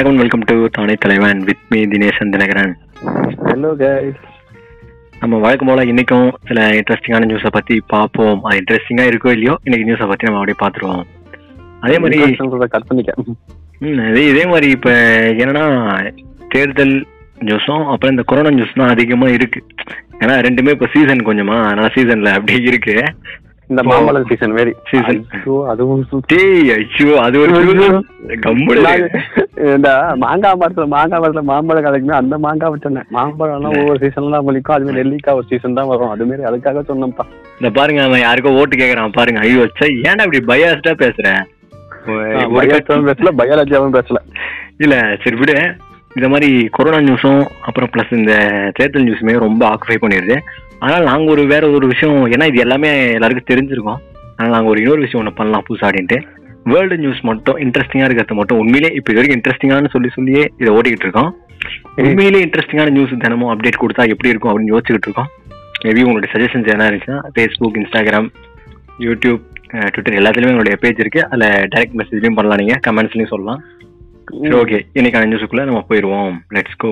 வணக்கம் welcome to தானே தலைவன் with me Dineshan Dinakaran hello guys நம்ம வழக்கம் போல இன்னைக்கும் சில இன்ட்ரெஸ்டிங்கான நியூஸை பத்தி பார்ப்போம். அது இன்ட்ரெஸ்டிங்கா இருக்கோ இல்லையோ இன்னைக்கு நியூஸை பத்தி நம்ம அப்படியே பார்த்துருவோம். அதே மாதிரி கட் பண்ணிக்க இதே மாதிரி இப்ப என்னன்னா தேர்தல் நியூஸும் அப்புறம் இந்த கொரோனா நியூஸ் தான் அதிகமா இருக்கு. ஏன்னா ரெண்டுமே இப்ப சீசன் கொஞ்சமா அதனால சீசன்ல அப்படியே இருக்கு. இந்த மாம்பழம் சீசன் மாரி Season. ஐயோ, அதுவும் டேய் ஐயோ அது ஒரு கம்முடு இந்த மாங்காய் மரத்துல மாங்காய் மரத்துல மாம்பழம் கிடைக்குமே அந்த மாங்காய் வச்சேன். மாம்பழம் எல்லாம் ஒவ்வொரு சீசன்ல தான் பலிக்கும் அது மாதிரி நெல்லிக்காய் ஒரு சீசன் தான் வரும். அது மாதிரி அதுக்காக சொன்னேன்ப்பா. இந்த பாருங்க அவன் யாருக்கோ ஓட்டு கேக்குறான். பாருங்க ஐயோ சே ஏன்டா இப்படி பயாஸ்டா பேசுற? ஒரு பயாலஜியாவும் பேசல பயாலஜியாவும் பேசல. இல்ல சரி விடு. இந்த மாதிரி கொரோனா நியூஸும் அப்புறம் ப்ளஸ் இந்த தேர்தல் நியூஸுமே ரொம்ப ஆக்குபை பண்ணிடுது. ஆனால் நாங்க ஒரு வேற ஒரு விஷயம் ஏன்னா இது எல்லாமே எல்லாருக்கும் தெரிஞ்சிருக்கோம். ஆனால் நாங்க ஒரு இன்னொரு விஷயம் ஒன்று பண்ணலாம் புதுசா அப்படின்ட்டு வேர்ல்டு நியூஸ் மட்டும் இன்ட்ரெஸ்டிங்கா இருக்கிறது மட்டும் உண்மையிலே இப்போ இது வரைக்கும் இன்ட்ரெஸ்டிங்கானு சொல்லி சொல்லியே இதை ஓடிக்கிட்டு இருக்கோம். உண்மையிலே இன்ட்ரெஸ்டிங்கான நியூஸ் தினமும் அப்டேட் கொடுத்தா எப்படி இருக்கும் அப்படின்னு யோசிச்சுக்கிட்டு இருக்கோம். மேபி உங்களுடைய சஜஷன்ஸ் என்ன இருந்துச்சுன்னா ஃபேஸ்புக் இன்ஸ்டாகிராம் யூடியூப் ட்விட்டர் எல்லாத்துலயுமே உங்களுடைய பேஜ் இருக்கு. அதுல டைரக்ட் மெசேஜ்லயும் பண்ணலாம் நீங்க கமெண்ட்ஸ்லயும் சொல்லலாம். சரி ஓகே இன்னைக்கான நியூஸுக்குள்ள நம்ம போயிடுவோம். லெட்ஸ் கோ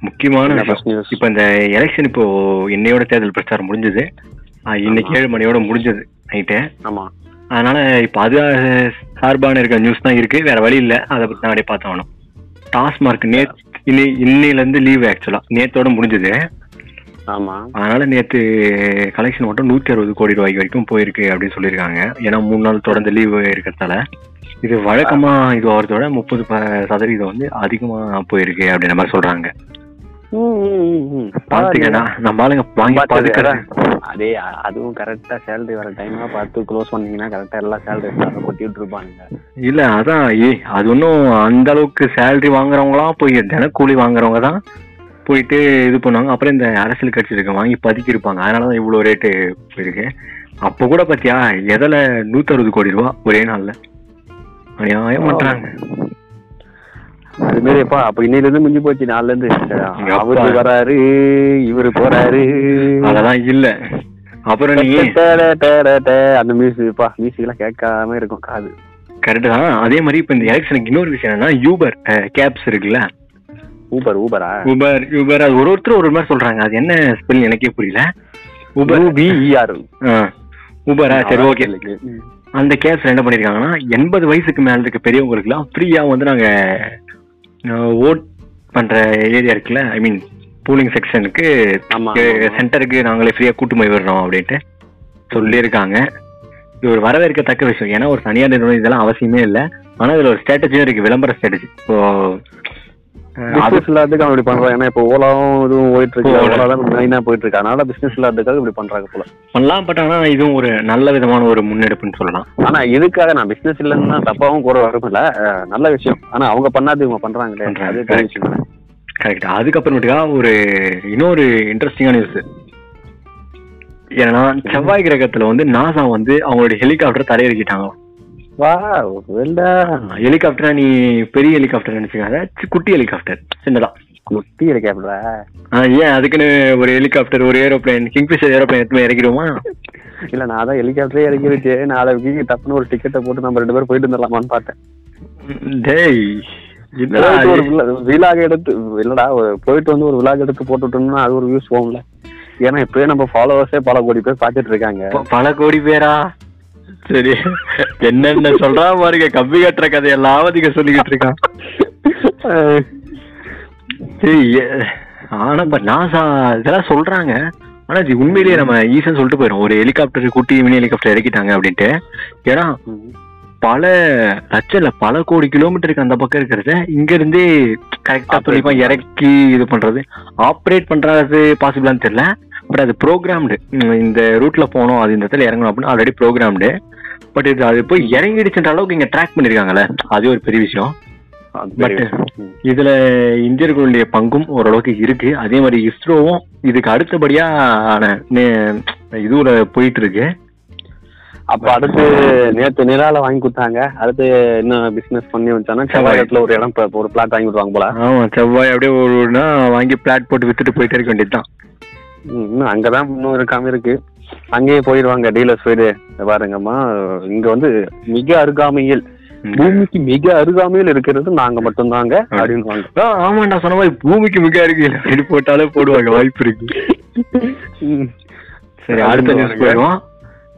முக்கியமான? இப்போ இந்த எலெக்ஷன் இப்போ இன்னையோட தேர்தல் பிரச்சாரம் முடிஞ்சது. இன்னைக்கு ஏழு மணியோட முடிஞ்சது நைட்டு ஆமா. அதனால இப்போ அது சார்பான இருக்க நியூஸ் தான் இருக்கு. வேற வழி இல்லை. அதை பத்தி தான் அப்படியே பார்த்தாகணும். டாஸ்மார்க் நேத் இன்னி இன்னையில இருந்து லீவ் ஆக்சுவலா நேத்தோட முடிஞ்சது. ஆமா. அதனால நேத்து கலெக்ஷன் மட்டும் நூத்தி அறுபது கோடி ரூபாய்க்கு வரைக்கும் போயிருக்கு அப்படின்னு சொல்லியிருக்காங்க. ஏன்னா மூணு நாள் தொடர்ந்து லீவ் இருக்கிறதால. இது வழக்கமா இது வரதோட முப்பது சதவீதம் வந்து அதிகமா போயிருக்கு அப்படின்ற மாதிரி சொல்றாங்க. பாத்தீங்கன்னா நம்ம ஆளுங்க வாங்கி அதே அதுவும் கரெக்டா சேலரி வர டைமா பார்த்து க்ளோஸ் பண்ணீங்கன்னா கரெக்டா எல்லா சேலரி கொட்டிட்டு இருப்பாங்க இல்ல அதான் ஏய் அது ஒன்றும் அந்த அளவுக்கு சேலரி வாங்குறவங்களாம் போய் தினக்கூலி வாங்குறவங்க தான் போயிட்டு இது பண்ணுவாங்க. அப்புறம் இந்த அரசியல் கட்சி இருக்க வாங்கி பதுக்கி இருப்பாங்க அதனால தான் இவ்வளோ ரேட்டு போயிருக்கு. அப்போ கூட பாத்தியா எதில் நூற்றறுபது கோடி ரூபா ஒரே நாள்ல. அநியாயம் பண்றாங்க. அது மாதிரி எப்பா அப்ப இன்னையில இருந்து முடிஞ்சு போச்சு நாள்ல இருந்து அவரு. வராரு இவரு போறாரு. அதெல்லாம் இல்ல. அப்புறம் நீ அந்த மியூசிக் பா மியூசிக் எல்லாம் கேட்காம இருக்கும் காது. கரெக்ட் தான். அதே மாதிரி இப்ப இந்த எலெக்ஷனுக்கு இன்னொரு விஷயம் என்னன்னா யூபர் கேப்ஸ் இருக்குல்ல? ஊபர் ஊபரா ஊபர் யூபர் அது ஒரு ஒருத்தர் ஒரு மாதிரி சொல்றாங்க. அது என்ன ஸ்பெல்லிங் எனக்கே புரியல. ஊபர் பிஇஆர் ஊபரா சரி ஓகே அந்த கேப்ஸ் என்ன பண்ணிருக்காங்கன்னா எண்பது வயசுக்கு மேல இருக்க பெரியவங்களுக்குலாம் ஃப்ரீயா வந்து நாங்க ஓட் பண்ற ஏரியா இருக்குல்ல ஐ மீன் பூலிங் செக்ஷனுக்கு சென்டருக்கு நாங்களே ஃப்ரீயா கூட்டு போய் விடுறோம் அப்படின்ட்டு சொல்லியிருக்காங்க இது ஒரு வரவேற்கத்தக்க விஷயம். ஏன்னா ஒரு தனியார் நிறுவனம் இதெல்லாம் அவசியமே இல்லை. ஆனா இதுல ஒரு ஸ்ட்ராட்டஜியும் இருக்கு விளம்பர ஸ்ட்ராட்டஜி இப்போ பிசினஸ் இல்லாததுக்கு அவன் இப்படி பண்றான் ஏன்னா இப்போ ஓலாவும் இதுவும் போயிட்டு இருக்கு. ஓலா. தான் மெயினா போயிட்டு இருக்கு. அதனால பிசினஸ் இல்லாததுக்காக இப்படி பண்றாங்க போல. பண்ணலாம் பட் ஆனா இதுவும் ஒரு நல்ல விதமான ஒரு முன்னெடுப்புன்னு சொல்லலாம். ஆனா எதுக்காக நான் பிசினஸ் இல்லைன்னா தப்பாவும் கூட வரும்ல நல்ல விஷயம். ஆனா அவங்க பண்ணாது இவங்க பண்றாங்களே. அது. கரெக்ட் அதுக்கப்புறமேட்டுக்கா ஒரு இன்னொரு இன்ட்ரெஸ்டிங்கான நியூஸ் ஏன்னா செவ்வாய் கிரகத்துல வந்து நாசா வந்து அவங்களுடைய ஹெலிகாப்டர் தரையிறக்கிட்டாங்க. Wow, well done. ஹெலிகாப்டரா நீ பெரிய ஹெலிகாப்டர் நினைச்சுக்காத. குட்டி ஹெலிகாப்டர் சின்னதா. குட்டி ஆ, ஏன் அதுக்குன்னு ஒரு ஹெலிகாப்டர் ஒரு ஏரோப்ளேன் கிங்ஃபிஷர் ஏரோப்ளேன் எடுத்து இறக்கிடுவோமா? இல்ல நான் தான் ஹெலிகாப்டரே இறக்கி வச்சு நாளைக்கு டப்புன்னு ஒரு டிக்கெட்டை போட்டு நம்ம ரெண்டு பேரும் போயிட்டு வந்துடலாமான்னு பார்த்தேன். டேய் ஒரு? விலாக் எடுத்து இல்லடா போயிட்டு வந்து ஒரு விலாக் எடுத்து போட்டுட்டோம்னா அது ஒரு வியூஸ் போகும்ல. ஏன்னா இப்பயே நம்ம ஃபாலோவர்ஸே பல கோடி பேர் பார்த்துட்டு இருக்காங்க. பல கோடி பேரா? சரி. என்னென்ன சொல்றா பாருங்க கம்பி கட்டுற கதையெல்லாம் அதிக சொல்லிக்கிட்டு இருக்கான் சரி ஆனா நாசா இதெல்லாம் சொல்றாங்க. ஆனா இது உண்மையிலேயே நம்ம ஈஸன் சொல்லிட்டு போயிடும் ஒரு ஹெலிகாப்டர் குட்டி மினி ஹெலிகாப்டர் இறக்கிட்டாங்க அப்படின்ட்டு. ஏன்னா பல லட்சம் இல்ல பல கோடி கிலோமீட்டருக்கு அந்த பக்கம் இருக்கிறத இங்க இருந்தே கரெக்டா பண்றாங்க. இறக்கி இது பண்றது. ஆப்ரேட் பண்றது பாசிபிளான்னு தெரியல. பட் அது ப்ரோக்ராம்டு இந்த ரூட்ல போகணும் அது இந்த இடத்துல இறங்கணும் அப்படின்னு ஆல்ரெடி ப்ரோக்ராம்டு பட் இது அது போய் இறங்கிடுச்சுன்ற அளவுக்கு இங்க ட்ராக் பண்ணிருக்காங்கல்ல அது ஒரு பெரிய விஷயம். ம். இதுல இந்தியர்களுடைய பங்கும் ஓரளவுக்கு இருக்கு. அதே மாதிரி இஸ்ரோவும் இதுக்கு அடுத்தபடியான இதுல போயிட்டு இருக்கு அப்ப அடுத்து நேத்து நிலால வாங்கி கொடுத்தாங்க. அடுத்து என்ன பிசினஸ் பண்ணி வச்சானா செவ்வாயத்துல ஒரு இடம் ஒரு பிளாட் வாங்கி விடுவாங்க போல. ஆமா செவ்வாய் அப்படியே ஒரு வாங்கி பிளாட் போட்டு வித்துட்டு போயிட்டே இருக்க வேண்டியதுதான். இன்னும் அங்கதான் இன்னும் இருக்காம இருக்கு. அங்கேயே போயிடுவாங்க டீலர்ஸ் போயிடு பாருங்கம்மா. இங்க வந்து மிக அருகாமையில். பூமிக்கு மிக அருகாமையில் இருக்கிறது நாங்க மட்டும்தாங்க அப்படின்வாங்க ஆ, ஆமாண்டா சொன்ன மாதிரி பூமிக்கு மிக அருகில் அப்படின்னு போட்டாலே போடுவாங்க வாய்ப்பு இருக்கு. சரி அடுத்த நியூஸ் போயிடுவோம்.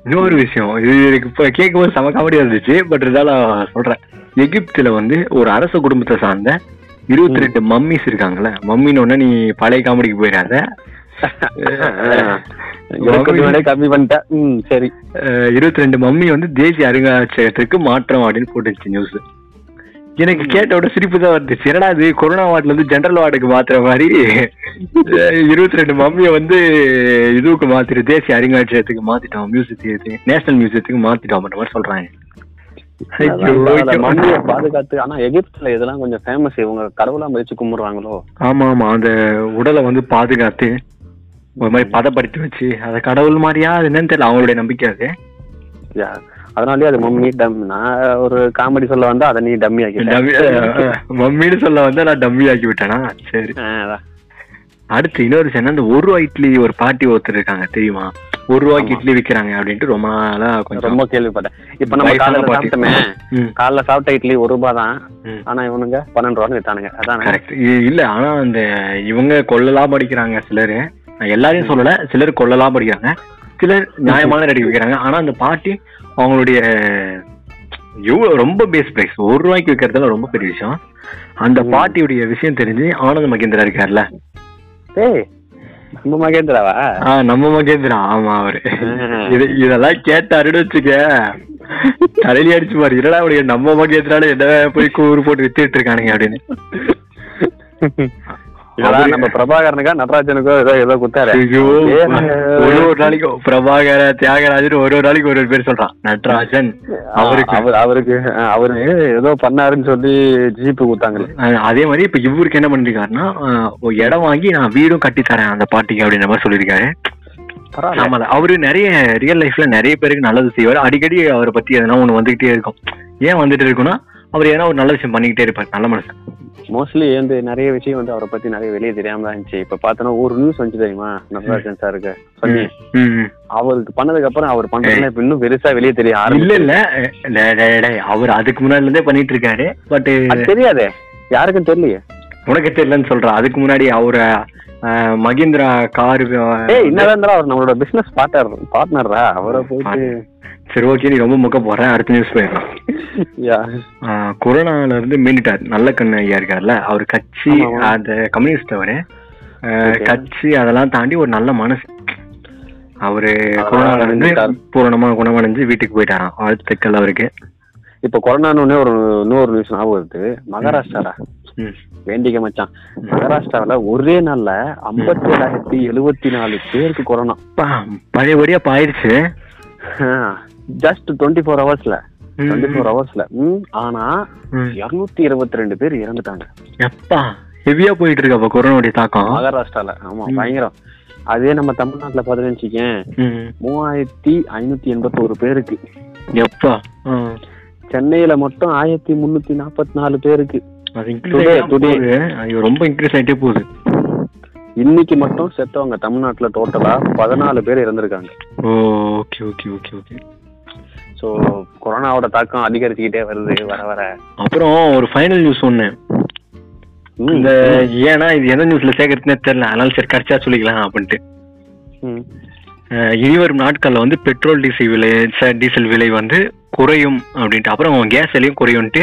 இன்னொரு விஷயம். இது எனக்கு இப்ப கேட்கும்போது செம காமெடியா இருந்துச்சு பட் இருந்தாலும் சொல்றேன். எகிப்துல வந்து ஒரு அரச குடும்பத்தை சார்ந்த இருபத்தி ரெண்டு மம்மிஸ் இருக்காங்கல்ல. மம்மின்னு ஒண்ணு நீ பழைய காமெடிக்கு போயிடாத. கம்மி பண்ணிட்டேன். ம் சரி. இருபத்தி ரெண்டு மம்மி வந்து தேசிய அருங்காட்சியகத்திற்கு மாற்றம் அப்படின்னு போட்டுச்சு நியூஸ் எனக்கு கேட்ட விட சிரிப்பு தான் வந்துச்சு என்னடா இது கொரோனா வார்டுல இருந்து ஜெனரல் வார்டுக்கு மாத்துற மாதிரி? இருபத்தி ரெண்டு மம்மியை வந்து இதுவுக்கு மாத்திட்டு தேசிய அருங்காட்சியகத்துக்கு மாத்திட்டோம் மியூசியத்துக்கு நேஷனல் மியூசியத்துக்கு மாத்திட்டோம் மாதிரி சொல்றாங்க. மம்மியை பாதுகாத்து ஆனா எகிப்துல இதெல்லாம் கொஞ்சம் ஃபேமஸ் இவங்க கடவுளா மதிச்சு கும்பிடுறாங்களோ? ஆமா ஆமா அந்த உடலை வந்து பாதுகாத்து ஒரு மாதிரி பதப்படுத்தி வச்சு அத கடவுள் மாதிரியா அது என்னன்னு தெரியல அவங்களுடைய நம்பிக்கை அது. அதனாலயே அது மம்மி டம் நான் ஒரு காமெடி சொல்ல வந்தா அதை நீ டம்மி அஹ், மம்மின்னு சொல்ல வந்து நான் டம்மி ஆக்கி விட்டேனா? சரி. அடுத்து இன்னொரு விஷயம் இந்த ஒரு ரூபா இட்லி ஒரு பாட்டி ஒருத்தர் இருக்காங்க தெரியுமா? ஒரு ரூபாய்க்கு. இட்லி விக்கிறாங்க அப்படின்ட்டு ரொம்ப நாளா கொஞ்சம் ரொம்ப கேள்விப்பட்டேன். இப்ப நம்ம காலையில பாட்டி. சாப்பிட்டோமே காலைல சாப்பிட்ட இட்லி ஒரு ரூபாய் தான். ஆனா இவனுங்க பன்னெண்டு ரூபான்னு வித்தானுங்க. அதானே? கரெக்ட் இல்ல ஆனா அந்த இவங்க கொள்ளலாம் படிக்கிறாங்க சிலரு. நான் எல்லாரையும் சொல்லல. சிலர் கொள்ளலாம் படிக்கிறாங்க. சிலர் நியாயமான ரேட்டுக்கு விற்கிறாங்க ஆனா அந்த பாட்டி அவங்களுடைய எவ்வளவு ரொம்ப பேஸ் பிரைஸ் ஒரு ரூபாய்க்கு விற்கிறதுல ரொம்ப பெரிய விஷயம். அந்த. பாட்டியுடைய விஷயம் தெரிஞ்சு ஆனந்த மகேந்திரா இருக்கார்ல. ஏய் நம்ம மகேந்திராவா? நம்ம மகேந்திரா. ஆமா அவரு. இது இதெல்லாம் கேட்டாருன்னு வச்சுக்க. தலையில அடிச்சு பாரு. என்னடா அவனுக்கு நம்ம மகேந்திரால என்ன போய் கூறு போட்டு வித்துட்டு இருக்கானுங்க அப்படின்னு. நம்ம பிரபாகரனுக்கா நடராஜனுக்கோ ஏதோ ஏதோ குத்தாரு ஒரு ஒரு நாளைக்கு பிரபாகர தியாகராஜன் ஒரு ஒரு நாளைக்கு ஒரு ஒரு பேர் சொல்றான். நடராஜன் அவருக்கு. அவர் அவருக்கு அவரு ஏதோ பண்ணாருன்னு சொல்லி ஜீப்பு குத்தாங்களே அஹ் அதே மாதிரி இப்ப இவருக்கு என்ன பண்ணிருக்காருன்னா இடம் வாங்கி நான் வீடும் கட்டி தரேன் அந்த பாட்டிக்கு அப்படின்ற மாதிரி சொல்லியிருக்காரு. ஆமால அவரு நிறைய ரியல் லைஃப்ல நிறைய பேருக்கு நல்லது செய்வார். அடிக்கடி அவரை பத்தி எதனா ஒண்ணு வந்துகிட்டே இருக்கும். ஏன் வந்துட்டு இருக்குன்னா அவர் ஏன்னா ஒரு நல்ல விஷயம் பண்ணிக்கிட்டே இருப்பார் நல்ல மனுஷன். மோஸ்ட்லி வந்து நிறைய விஷயம் வந்து அவரை பத்தி நிறைய வெளியே தெரியாம தான் இருந்துச்சு. இப்ப பார்த்தோன்னா ஒரு நியூஸ் வந்து தெரியுமா? நடராஜன் சாருக்கு சொல்லி. அவருக்கு பண்ணதுக்கு அப்புறம் அவர் பண்றதுல இப்ப இன்னும் பெருசா வெளியே தெரிய இல்ல ஆரம்பிச்சு. இல்ல டேய், அவர் அதுக்கு முன்னாடில இருந்தே பண்ணிட்டு இருக்காரு பட் அது தெரியாதே. யாருக்கும் தெரியலையே. உனக்கு தெரியலன்னு சொல்றேன் அதுக்கு முன்னாடி அவரு மகேந்திரா கார் என்னதான் அவர் நம்மளோட பிசினஸ் பார்ட்னர் பார்ட்னரா அவரை போயிட்டு சரி ஓகே நீ ரொம்ப முக்க போறேன் அடுத்த நியூஸ் போயிடலாம். கொரோனால இருந்து மீண்டுட்டார். நல்ல கண்ணு ஐயா இருக்கார்ல அவர் கட்சி. அந்த கம்யூனிஸ்ட் அவரு. கட்சி அதெல்லாம் தாண்டி ஒரு நல்ல மனசு. அவரு கொரோனால இருந்து. பூரணமா குணமடைஞ்சு வீட்டுக்கு போயிட்டாராம். வாழ்த்துக்கள் அவருக்கு. இப்ப கொரோனான்னு ஒரு இன்னொரு நியூஸ் ஞாபகம் வருது. மகாராஷ்டிரா. வேண்டிக்க மச்சான். மகாராஷ்டிராவுல ஒரே நாள்ல ஐம்பத்தி ஏழாயிரத்தி எழுபத்தி நாலு பேருக்கு கொரோனா. பழையபடியா பாயிருச்சு. ஜஸ்ட் டுவெண்ட்டி ஃபோர் ஹவர்ஸ்ல டுவெண்ட்டி ஃபோர் ஹவர்ஸ்ல ஆனா. இருநூத்தி இருபத்தி ரெண்டு பேர் இறந்துட்டாங்க. எப்பா ஹெவியா போயிட்டு இருக்கு அப்ப கொரோனாவுடைய தாக்கம். மகாராஷ்டிரால. ஆமா. பயங்கரம். அதே நம்ம தமிழ்நாட்டுல வச்சுக்கேன் ம். மூவாயிரத்தி ஐநூத்தி எண்பத்தோரு பேருக்கு. எப்பா. சென்னையில மட்டும் ஆயிரத்தி முன்னூத்தி நாற்பத்தி நாலு பேருக்கு. அது இன்க்ரீஸ். போகுது? ஐயோ ரொம்ப இன்க்ரீஸ் ஆயிட்டே போகுது. இன்னைக்கு மட்டும் செத்தவங்க தமிழ்நாட்டுல டோட்டலா பதினாலு பேர் இறந்திருக்காங்க. Okay okay okay okay so கொரோனாவோட தாக்கம் அதிகரிச்சுக்கிட்டே வருது வர வர. அப்புறம் ஒரு ஃபைனல் நியூஸ் ம், இந்த ஏன்னா இது எந்த நியூஸ்ல சேர்க்கறதுனே தெரியல. அதனால சரி கடிச்சா சொல்லிக்கலாம் அப்படின்ட்டு. இனிவரும் நாட்கள்ல வந்து பெட்ரோல் டீசல் விலை டீசல் விலை வந்து குறையும் அப்படின்ட்டு. அப்புறம் கேஸ் விலையும் குறையும்ட்டு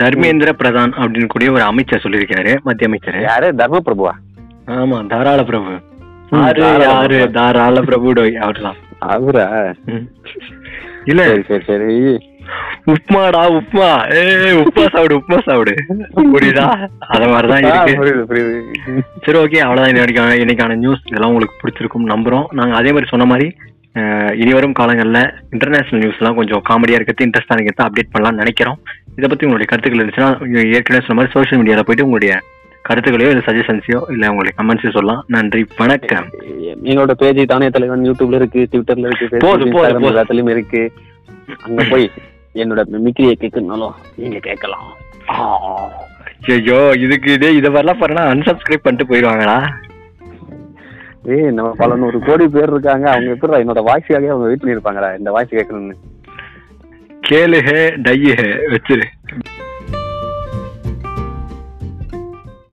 தர்மேந்திர பிரதான் அப்படின்னு கூடிய ஒரு அமைச்சர் சொல்லியிருக்காரு மத்திய அமைச்சர். யாரு? தர்ம பிரபுவா? ஆமா தாராள பிரபு. ஆறு தாராள ஆறு. தாராள பிரபு டோய் அவர்தான் அவரா. இல்ல. சரி சரி உப்மாடா உப்மா ஏ உப்மா சாப்பிடு உப்மா சாப்பிடு. புரியுதா? அத மாதிரிதான் இருக்கு. சரி ஓகே அவ்வளவுதான் இன்னைக்கான இன்னைக்கான நியூஸ் இதெல்லாம் உங்களுக்கு பிடிச்சிருக்கும் நம்புறோம். நாங்க அதே மாதிரி சொன்ன மாதிரி இனி வரும் காலங்கள்ல இன்டர்நேஷனல் நியூஸ்லாம் கொஞ்சம் காமெடியா இருக்கிறது இன்ட்ரெஸ்டா இருக்கிறது அப்டேட் பண்ணலாம்னு நினைக்கிறோம். இதை பத்தி உங்களுடைய கருத்துக்கள் இருந்துச்சுன்னா ஏற்கனவே சொன்ன மாதிரி சோஷியல் மீடியால போயிட்டு உங்களுடைய கருத்துக்களையோ இல்லை சஜஷன்ஸையோ இல்லை உங்களுடைய கமெண்ட்ஸையோ சொல்லலாம். நன்றி வணக்கம். எங்களோட பேஜ் தானே தலைவன்? யூடியூப்ல இருக்கு ட்விட்டர்ல இருக்கு. எல்லாத்துலயும் இருக்கு. அங்க போய் என்னோட மிமிக்ரியை கேட்கணும்னாலும் நீங்க கேட்கலாம். ஐயோ இதுக்கு இதே இதை மாதிரிலாம் பண்ணா unsubscribe பண்ணிட்டு போயிடுவாங்களா? ஏய் நம்ம பல நூறு கோடி பேர் இருக்காங்க. அவங்க எப்படி என்னோட வாய்ஸுக்காக அவங்க வெயிட் பண்ணிருப்பாங்கடா இந்த வாய்ஸ் கேட்கணும்னு. கேளு ஹே டை ஹே வச்சிரு